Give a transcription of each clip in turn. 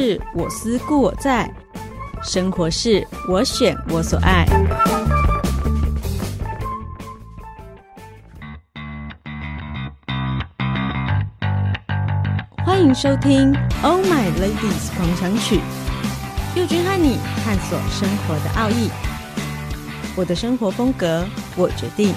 事我思故我在，生活是我选我所爱。欢迎收听《Oh My Ladies 狂想曲》，佑君和你探索生活的奥义。我的生活风格，我决定。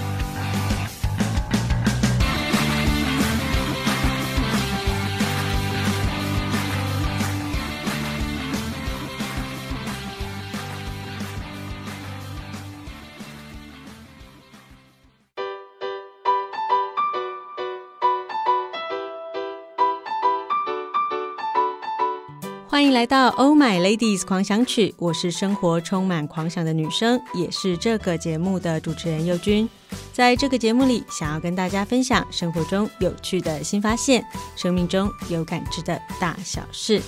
欢迎来到《Oh My Ladies 狂想曲》，我是生活充满狂想的女生，也是这个节目的主持人佑君。在这个节目里，想要跟大家分享生活中有趣的新发现，生命中有感知的大小事。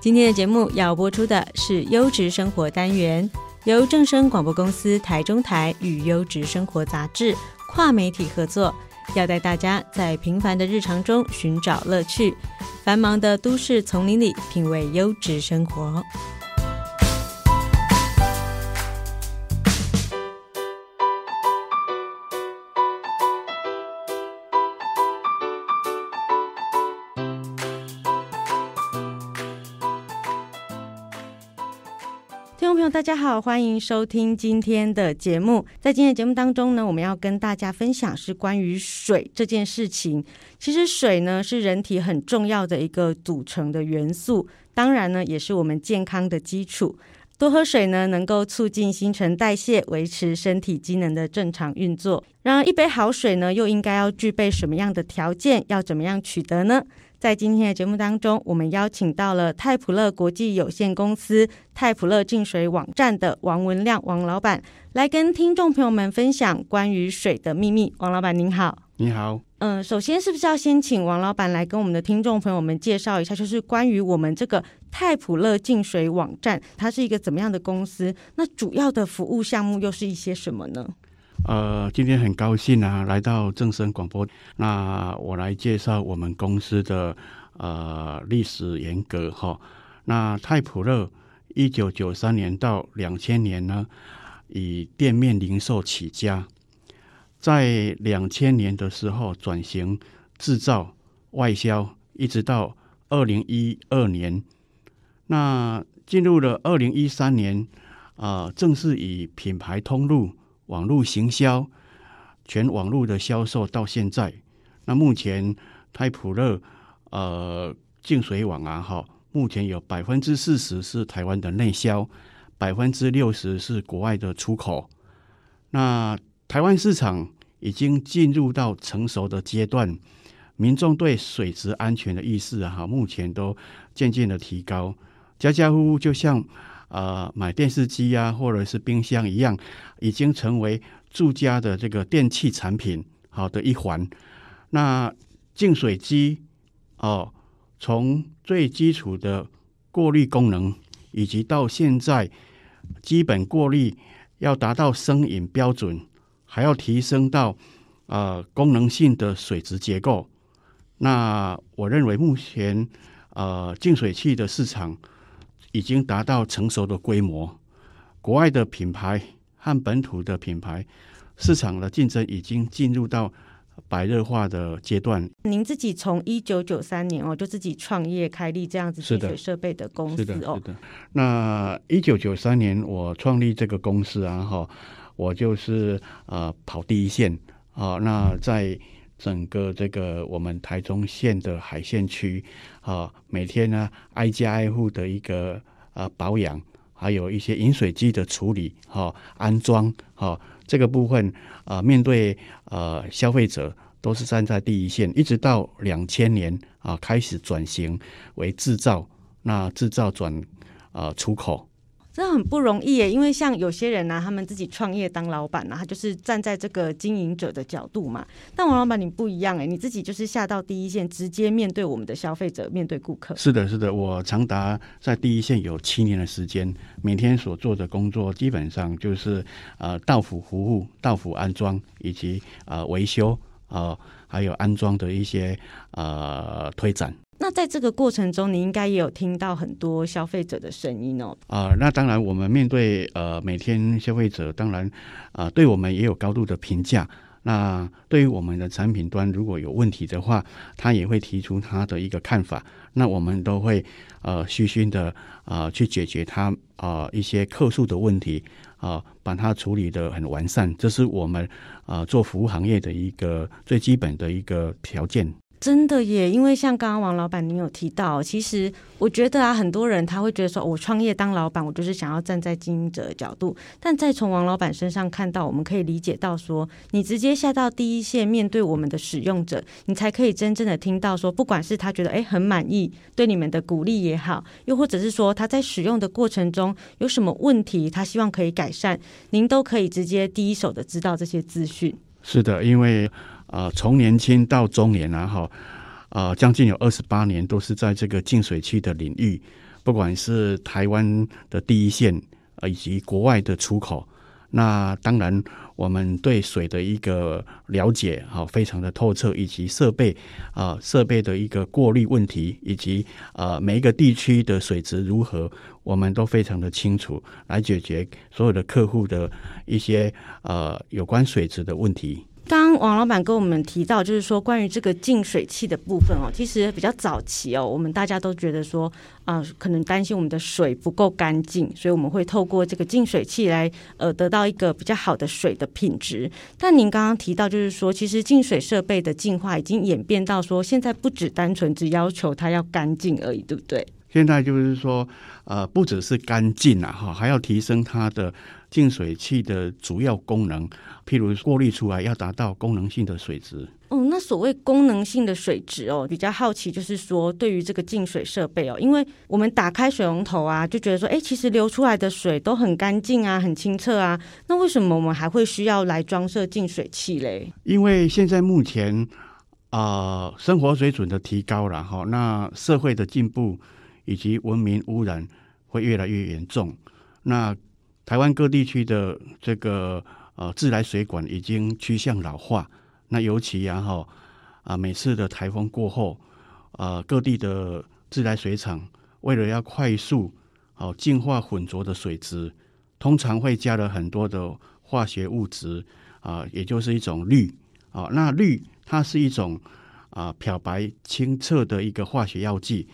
今天的节目要播出的是优质生活单元，由正声广播公司台中台与优质生活杂志跨媒体合作。要带大家在平凡的日常中寻找乐趣，繁忙的都市丛林里品味优质生活。朋友，大家好，欢迎收听今天的节目。在今天的节目当中呢，我们要跟大家分享是关于水这件事情。其实水呢，是人体很重要的一个组成的元素，当然呢，也是我们健康的基础。多喝水呢，能够促进新陈代谢，维持身体机能的正常运作。然而，一杯好水呢，又应该要具备什么样的条件？要怎么样取得呢？在今天的节目当中，我们邀请到了泰普乐国际有限公司泰普乐净水网站的王文亮王老板，来跟听众朋友们分享关于水的秘密。王老板您好，你好。嗯、呃，首先是不是要先请王老板来跟我们的听众朋友们介绍一下，就是关于我们这个泰普乐净水网站，它是一个怎么样的公司？那主要的服务项目又是一些什么呢？呃，今天很高兴啊，来到正声广播。那我来介绍我们公司的呃历史沿革哈。那泰普乐一九九三年到两千年呢，以店面零售起家，在两千年的时候转型制造外销，一直到二零一二年。那进入了二零一三年啊、呃，正式以品牌通路。网络行销，全网络的销售到现在，那目前太普乐呃净水网啊，哈，目前有百分之四十是台湾的内销，百分之六十是国外的出口。那台湾市场已经进入到成熟的阶段，民众对水质安全的意识啊，哈，目前都渐渐的提高，家家户户就像。呃，买电视机啊，或者是冰箱一样，已经成为住家的这个电器产品好的一环。那净水机哦，从最基础的过滤功能，以及到现在基本过滤要达到生饮标准，还要提升到呃功能性的水质结构。那我认为目前呃净水器的市场。已经达到成熟的规模，国外的品牌和本土的品牌市场的竞争已经进入到白热化的阶段。您自己从一九九三年哦，就自己创业开立这样子净水设备的公司哦。是的，那一九九三年我创立这个公司啊，哈，我就是呃跑第一线啊，那在。整个这个我们台中县的海线区啊，每天呢挨家挨户的一个呃保养，还有一些饮水机的处理哈安装哈这个部分啊，面对呃消费者都是站在第一线，一直到两千年啊开始转型为制造，那制造转啊出口。真的很不容易耶，因为像有些人呢、啊，他们自己创业当老板呢、啊，他就是站在这个经营者的角度嘛。但王老板你不一样哎，你自己就是下到第一线，直接面对我们的消费者，面对顾客。是的，是的，我长达在第一线有七年的时间，每天所做的工作基本上就是呃到府服务、到府安装以及呃维修啊、呃，还有安装的一些呃推展。那在这个过程中，你应该也有听到很多消费者的声音哦。啊、那当然，我们面对呃每天消费者，当然啊、对我们也有高度的评价。那对于我们的产品端如果有问题的话，他也会提出他的一个看法。那我们都会呃虚心的啊、去解决他啊、一些客诉的问题啊、把它处理得很完善。这是我们啊、做服务行业的一个最基本的一个条件。真的耶，因为像刚刚王老板您有提到，其实我觉得啊，很多人他会觉得说，我创业当老板，我就是想要站在经营者的角度。但再从王老板身上看到，我们可以理解到说，你直接下到第一线，面对我们的使用者，你才可以真正的听到说，不管是他觉得诶很满意，对你们的鼓励也好，又或者是说他在使用的过程中有什么问题，他希望可以改善，您都可以直接第一手的知道这些资讯。是的，因为。呃，从年轻到中年啊，哈，呃，将近有二十八年都是在这个净水器的领域，不管是台湾的第一线，呃，以及国外的出口，那当然我们对水的一个了解，哈，非常的透彻，以及设备，啊、呃，设备的一个过滤问题，以及呃每一个地区的水质如何，我们都非常的清楚，来解决所有的客户的一些呃有关水质的问题。刚王老板跟我们提到，就是说关于这个净水器的部分哦，其实比较早期哦，我们大家都觉得说啊、可能担心我们的水不够干净，所以我们会透过这个净水器来呃得到一个比较好的水的品质。但您刚刚提到，就是说其实净水设备的进化已经演变到说，现在不只单纯只要求它要干净而已，对不对？现在就是说，呃，不只是干净啊，哈，还要提升它的净水器的主要功能，譬如过滤出来要达到功能性的水质。哦，那所谓功能性的水质哦，比较好奇，就是说对于这个净水设备哦，因为我们打开水龙头啊，就觉得说，哎，其实流出来的水都很干净啊，很清澈啊，那为什么我们还会需要来装设净水器嘞？因为现在目前啊、呃，生活水准的提高了哈，那社会的进步。以及文明污染会越来越严重。那台湾各地区的这个呃自来水管已经趋向老化。那尤其然后啊，每次的台风过后，呃，各地的自来水厂为了要快速哦净化浑浊的水质，通常会加了很多的化学物质啊，也就是一种氯啊。那氯它是一种啊漂白清澈的一个化学药剂。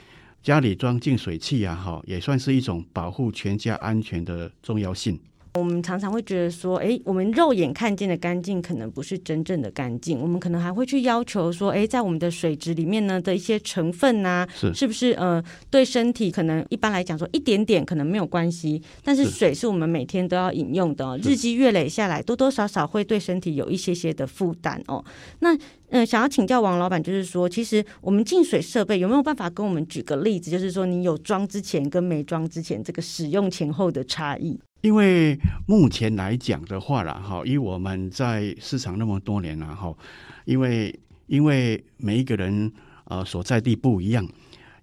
家里装净水器啊，哈，也算是一种保护全家安全的重要性。我们常常会觉得说，哎，我们肉眼看见的干净，可能不是真正的干净。我们可能还会去要求说，哎，在我们的水质里面呢的一些成分呐、啊，是是不是呃，对身体可能一般来讲说一点点可能没有关系，但是水是我们每天都要饮用的，日积月累下来，多多少少会对身体有一些些的负担哦。那嗯、呃，想要请教王老板，就是说，其实我们净水设备有没有办法跟我们举个例子，就是说你有装之前跟没装之前这个使用前后的差异？因为目前来讲的话啦，哈，以我们在市场那么多年了，哈，因为因为每一个人呃所在地不一样，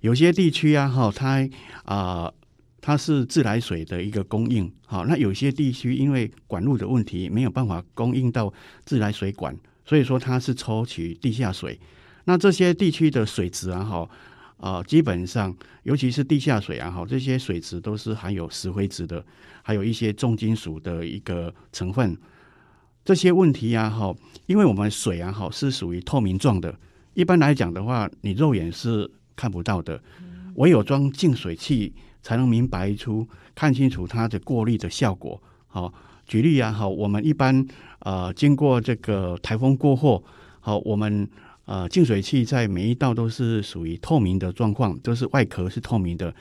有些地区啊，哈，它啊它是自来水的一个供应，好，那有些地区因为管路的问题没有办法供应到自来水管，所以说它是抽取地下水，那这些地区的水质啊，哈。啊、呃，基本上，尤其是地下水啊，哈，这些水质都是含有石灰质的，还有一些重金属的一个成分。这些问题啊，哈，因为我们水啊，哈，是属于透明状的，一般来讲的话，你肉眼是看不到的，唯有装净水器才能明白出、看清楚它的过滤的效果。好，举例啊，哈，我们一般呃，经过这个台风过后，好，我们。呃，净水器在每一道都是属于透明的状况，都是外壳是透明的。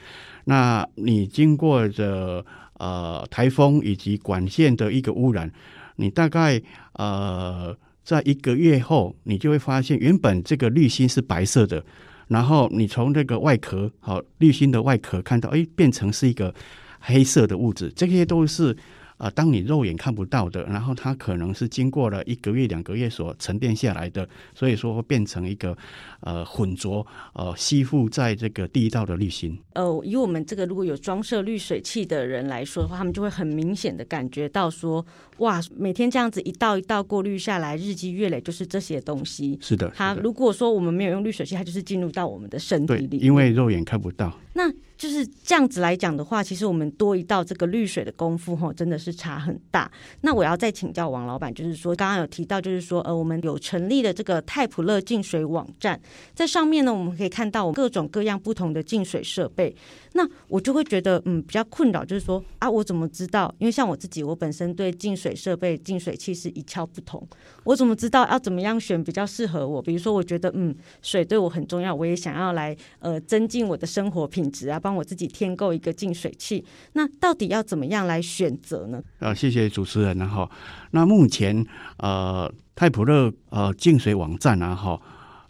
那你经过的呃台风以及管线的一个污染，你大概呃在一个月后，你就会发现原本这个滤芯是白色的，然后你从这个外壳好滤芯的外壳看到，哎，变成是一个黑色的物质。这些都是呃，当你肉眼看不到的，然后它可能是经过了一个月、两个月所沉淀下来的，所以说会变成一个呃浑浊呃吸附在这个地道的滤芯。呃，以我们这个如果有装设滤水器的人来说的话，他们就会很明显的感觉到说，哇，每天这样子一道一道过滤下来，日积月累就是这些东西。是的，它如果说我们没有用滤水器，它就是进入到我们的身体里，因为肉眼看不到。那就是这样子来讲的话，其实我们多一道这个滤水的功夫，吼，真的是差很大。那我要再请教王老板，就是说刚刚有提到，就是说呃，我们有成立的这个太普勒净水网站，在上面呢，我们可以看到各种各样不同的净水设备。那我就会觉得，嗯，比较困扰，就是说啊，我怎么知道？因为像我自己，我本身对净水设备、净水器是一窍不通，我怎么知道要怎么样选比较适合我？比如说，我觉得嗯，水对我很重要，我也想要来呃增进我的生活品质啊。帮我自己添购一个净水器，那到底要怎么样来选择呢？啊，谢谢主持人，然后那目前呃泰普乐呃净水网站啊哈，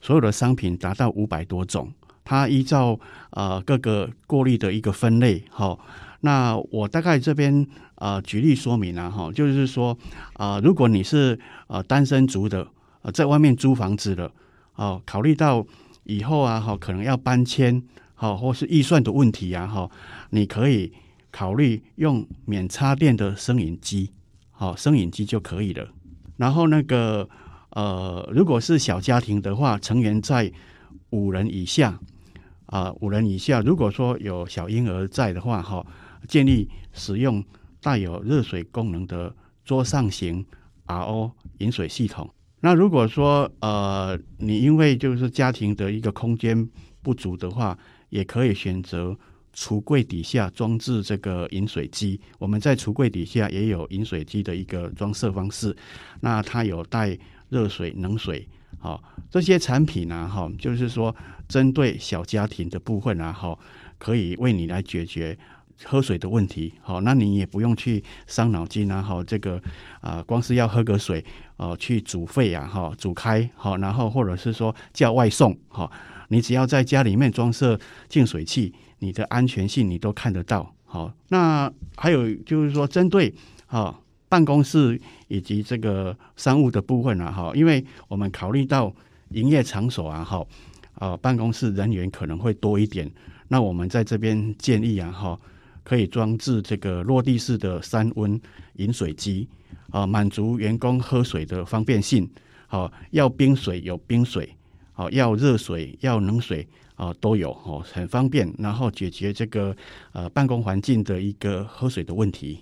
所有的商品达到五百多种，它依照呃各个过滤的一个分类哈。那我大概这边呃举例说明啊哈，就是说啊、如果你是呃单身族的呃在外面租房子的哦，考虑到以后啊哈可能要搬迁。好，或是预算的问题啊，哈，你可以考虑用免插电的生饮机，好，生饮机就可以了。然后那个呃，如果是小家庭的话，成员在五人以下啊，五人以下，如果说有小婴儿在的话，哈，建议使用带有热水功能的桌上型 RO 饮水系统。那如果说呃，你因为就是家庭的一个空间不足的话，也可以选择橱柜底下装置这个饮水机。我们在橱柜底下也有饮水机的一个装设方式。那它有带热水、冷水，好，这些产品呢，哈，就是说针对小家庭的部分啊，哈，可以为你来解决喝水的问题。好，那你也不用去伤脑筋啊，哈，这个啊，光是要喝个水，哦，去煮沸呀，哈，煮开，好，然后或者是说叫外送，哈。你只要在家里面装设净水器，你的安全性你都看得到。好，那还有就是说，针对啊办公室以及这个商务的部分啊，哈，因为我们考虑到营业场所啊，哈，啊办公室人员可能会多一点，那我们在这边建议啊，哈，可以装置这个落地式的三温饮水机，啊，满足员工喝水的方便性。好，要冰水有冰水。好，要热水要冷水啊，都有哦，很方便，然后解决这个呃办公环境的一个喝水的问题。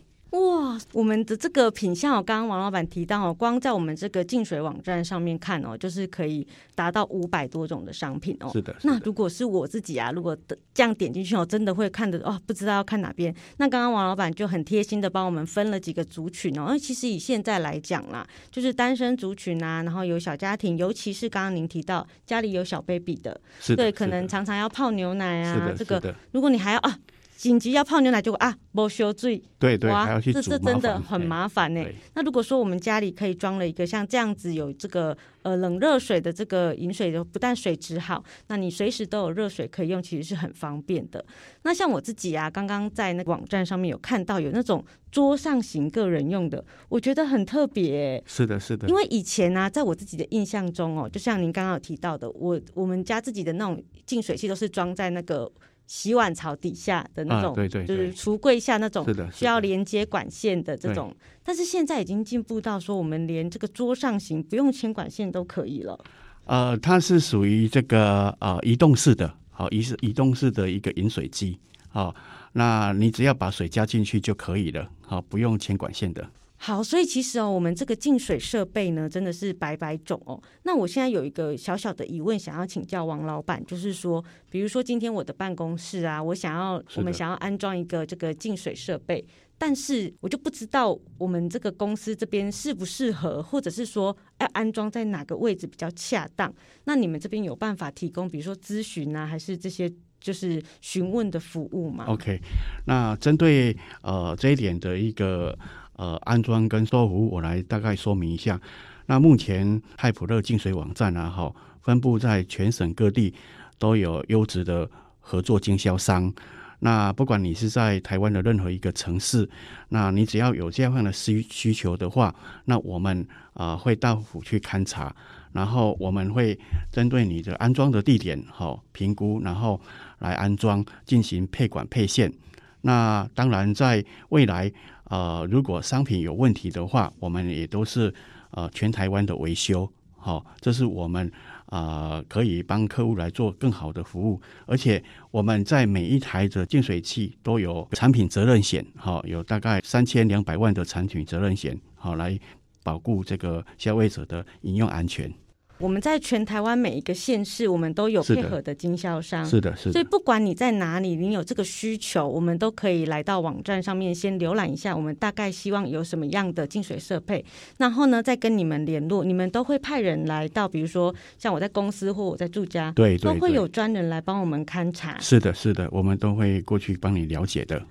哇，我们的这个品相哦，刚刚王老板提到哦，光在我们这个净水网站上面看哦，就是可以达到五百多种的商品哦。是的，是的。那如果是我自己啊，如果这样点进去哦，真的会看的哦，不知道要看哪边。那刚刚王老板就很贴心的帮我们分了几个族群哦。那其实以现在来讲啦，就是单身族群啊，然后有小家庭，尤其是刚刚您提到家里有小 baby 的，是的，对，可能常常要泡牛奶啊，这个如果你还要啊。紧急要泡牛奶就啊，没烧水，对对，哇，还要去煮，这这真的很麻烦呢。对那如果说我们家里可以装了一个像这样子有这个呃冷热水的这个饮水的，不但水质好，那你随时都有热水可以用，其实是很方便的。那像我自己啊，刚刚在那个网站上面有看到有那种桌上型个人用的，我觉得很特别。是的，是的。因为以前呢、啊，在我自己的印象中哦，就像您刚刚有提到的，我我们家自己的那种净水器都是装在那个。洗碗槽底下的那种，啊、对对对，就是橱柜下那种需要连接管线的这种，但是现在已经进步到说，我们连这个桌上型不用牵管线都可以了。呃，它是属于这个呃移动式的，好移是移动式的一个饮水机，好，那你只要把水加进去就可以了，好，不用牵管线的。好，所以其实哦，我们这个净水设备呢，真的是百百种哦。那我现在有一个小小的疑问，想要请教王老板，就是说，比如说今天我的办公室啊，我想要我们想要安装一个这个净水设备，但是我就不知道我们这个公司这边适不适合，或者是说要安装在哪个位置比较恰当？那你们这边有办法提供，比如说咨询啊，还是这些就是询问的服务吗？OK，那针对呃这一点的一个。呃，安装跟售服务，我来大概说明一下。那目前泰普乐净水网站啊，哈，分布在全省各地，都有优质的合作经销商。那不管你是在台湾的任何一个城市，那你只要有这样的需需求的话，那我们啊、会到府去勘察，然后我们会针对你的安装的地点好评估，然后来安装进行配管配线。那当然在未来呃如果商品有问题的话，我们也都是呃全台湾的维修，好，这是我们。啊、可以帮客户来做更好的服务，而且我们在每一台的净水器都有产品责任险，哈，有大概三千两百万的产品责任险，好来保护这个消费者的饮用安全。我们在全台湾每一个县市，我们都有配合的经销商，是的，是的。所以不管你在哪里，你有这个需求，我们都可以来到网站上面先浏览一下，我们大概希望有什么样的净水设备，然后呢再跟你们联络，你们都会派人来到，比如说像我在公司或我在住家，对，对，对，都会有专人来帮我们勘察。是的，是的，我们都会过去帮你了解的。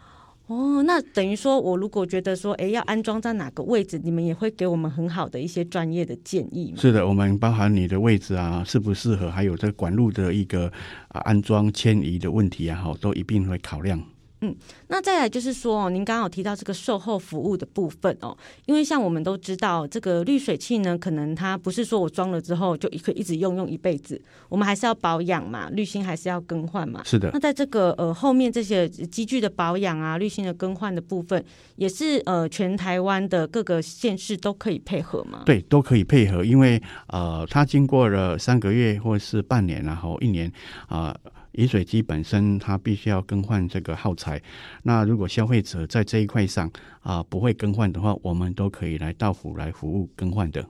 哦，那等于说，我如果觉得说，哎，要安装在哪个位置，你们也会给我们很好的一些专业的建议？是的，我们包含你的位置啊，适不适合，还有这个管路的一个啊安装迁移的问题啊，哈，都一并会考量。嗯，那再来就是说，您刚刚有提到这个售后服务的部分哦，因为像我们都知道，这个滤水器呢，可能它不是说我装了之后就可以一直用用一辈子，我们还是要保养嘛，滤芯还是要更换嘛。是的。那在这个呃后面这些机具的保养啊、滤芯的更换的部分，也是呃全台湾的各个县市都可以配合吗？对，都可以配合，因为呃它经过了三个月或是半年，然后一年啊。呃饮水机本身它必须要更换这个耗材，那如果消费者在这一块上啊、不会更换的话，我们都可以来到府来服务更换的。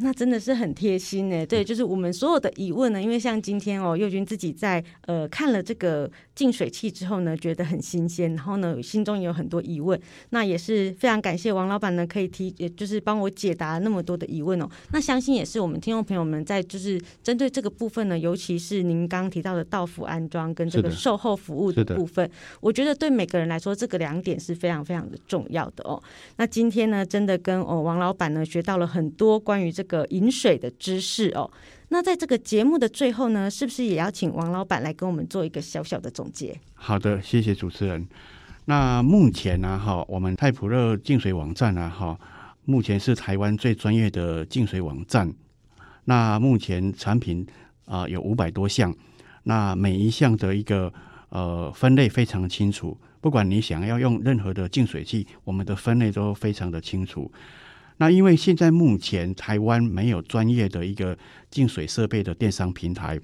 哦，那真的是很贴心呢。对，就是我们所有的疑问呢，因为像今天哦，佑君自己在呃看了这个净水器之后呢，觉得很新鲜，然后呢心中也有很多疑问。那也是非常感谢王老板呢，可以提，也就是帮我解答那么多的疑问哦。那相信也是我们听众朋友们在就是针对这个部分呢，尤其是您刚刚提到的到府安装跟这个售后服务的部分，我觉得对每个人来说，这个两点是非常非常的重要的哦。那今天呢，真的跟哦王老板呢学到了很多关于。关于这个饮水的知识哦，那在这个节目的最后呢，是不是也要请王老板来跟我们做一个小小的总结？好的，谢谢主持人。那目前呢，哈，我们太普乐净水网站呢，哈，目前是台湾最专业的净水网站。那目前产品啊有五百多项，那每一项的一个呃分类非常清楚。不管你想要用任何的净水器，我们的分类都非常的清楚。那因为现在目前台湾没有专业的一个净水设备的电商平台，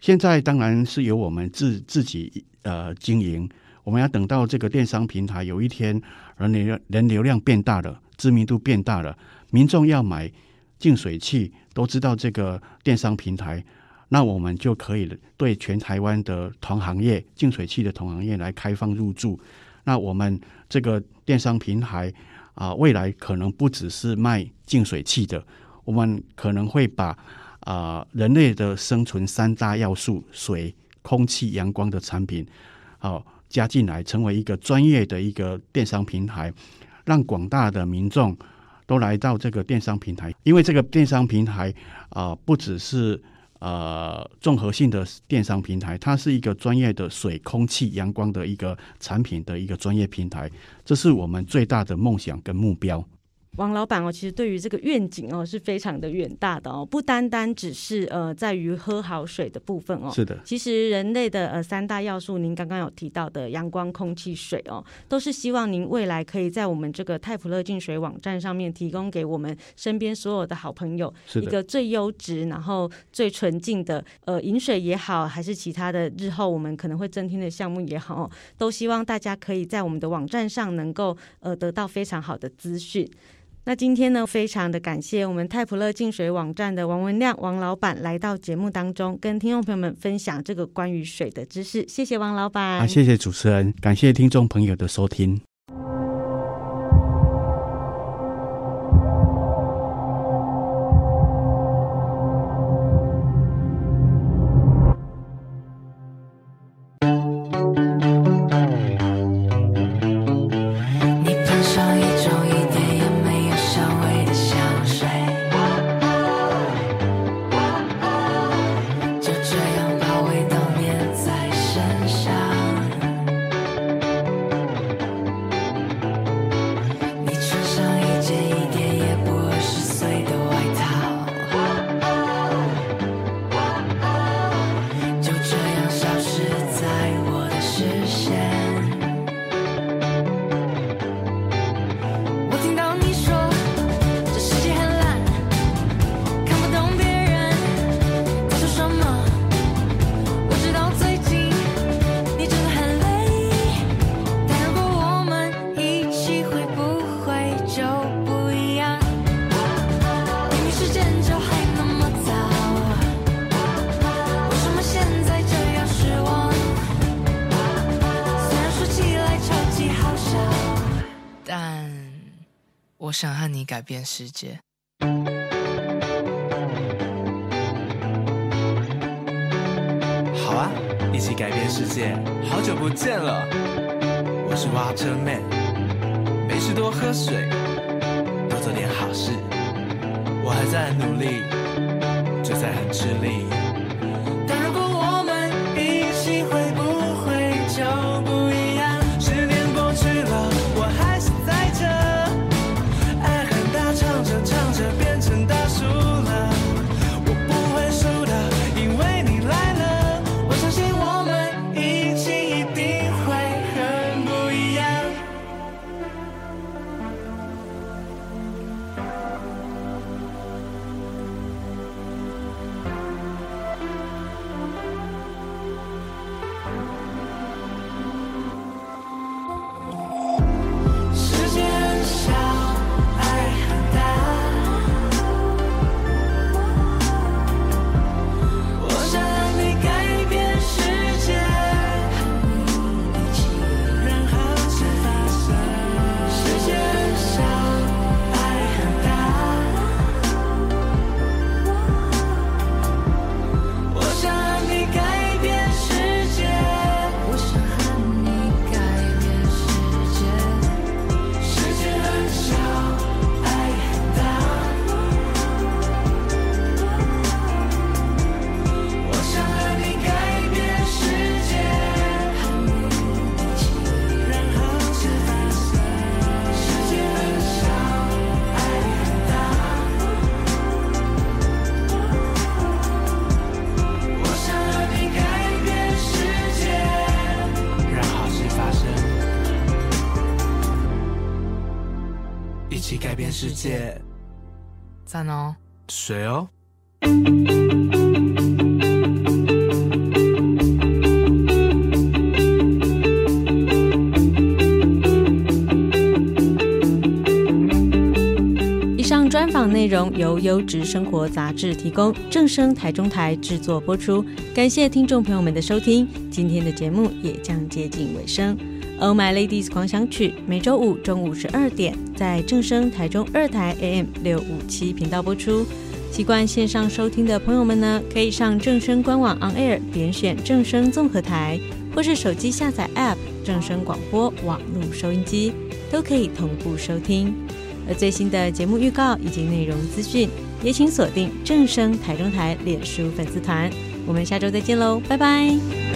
现在当然是由我们自自己呃经营。我们要等到这个电商平台有一天人流人流量变大了，知名度变大了，民众要买净水器都知道这个电商平台，那我们就可以对全台湾的同行业净水器的同行业来开放入驻。那我们这个电商平台。啊，未来可能不只是卖净水器的，我们可能会把啊人类的生存三大要素水、空气、阳光的产品，好、加进来，成为一个专业的一个电商平台，让广大的民众都来到这个电商平台，因为这个电商平台啊，不只是。呃，综合性的电商平台，它是一个专业的水、空气、阳光的一个产品的一个专业平台，这是我们最大的梦想跟目标。王老板哦，其实对于这个愿景哦，是非常的远大的哦，不单单只是呃在于喝好水的部分哦，是的，其实人类的呃三大要素，您刚刚有提到的阳光、空气、水哦，都是希望您未来可以在我们这个泰普勒净水网站上面提供给我们身边所有的好朋友一个最优质，然后最纯净的呃饮水也好，还是其他的日后我们可能会增添的项目也好，都希望大家可以在我们的网站上能够呃得到非常好的资讯。那今天呢，非常的感谢我们泰普勒净水网站的王文亮王老板来到节目当中，跟听众朋友们分享这个关于水的知识。谢谢王老板，啊，谢谢主持人，感谢听众朋友的收听。我想和你改变世界。好啊，一起改变世界。好久不见了，我是 Waterman，没事多喝水，多做点好事。我还在努力，就在很吃力。赞哦！谁哦。以上专访内容由优质生活杂志提供，正声台中台制作播出。感谢听众朋友们的收听，今天的节目也将接近尾声。Oh My Ladies 狂想曲每周五中午十二点在正声台中二台 AM 六五七频道播出。习惯线上收听的朋友们呢，可以上正声官网 On Air 点选正声综合台，或是手机下载 App 正声广播网络收音机，都可以同步收听。而最新的节目预告以及内容资讯，也请锁定正声台中台脸书粉丝团。我们下周再见喽，拜拜。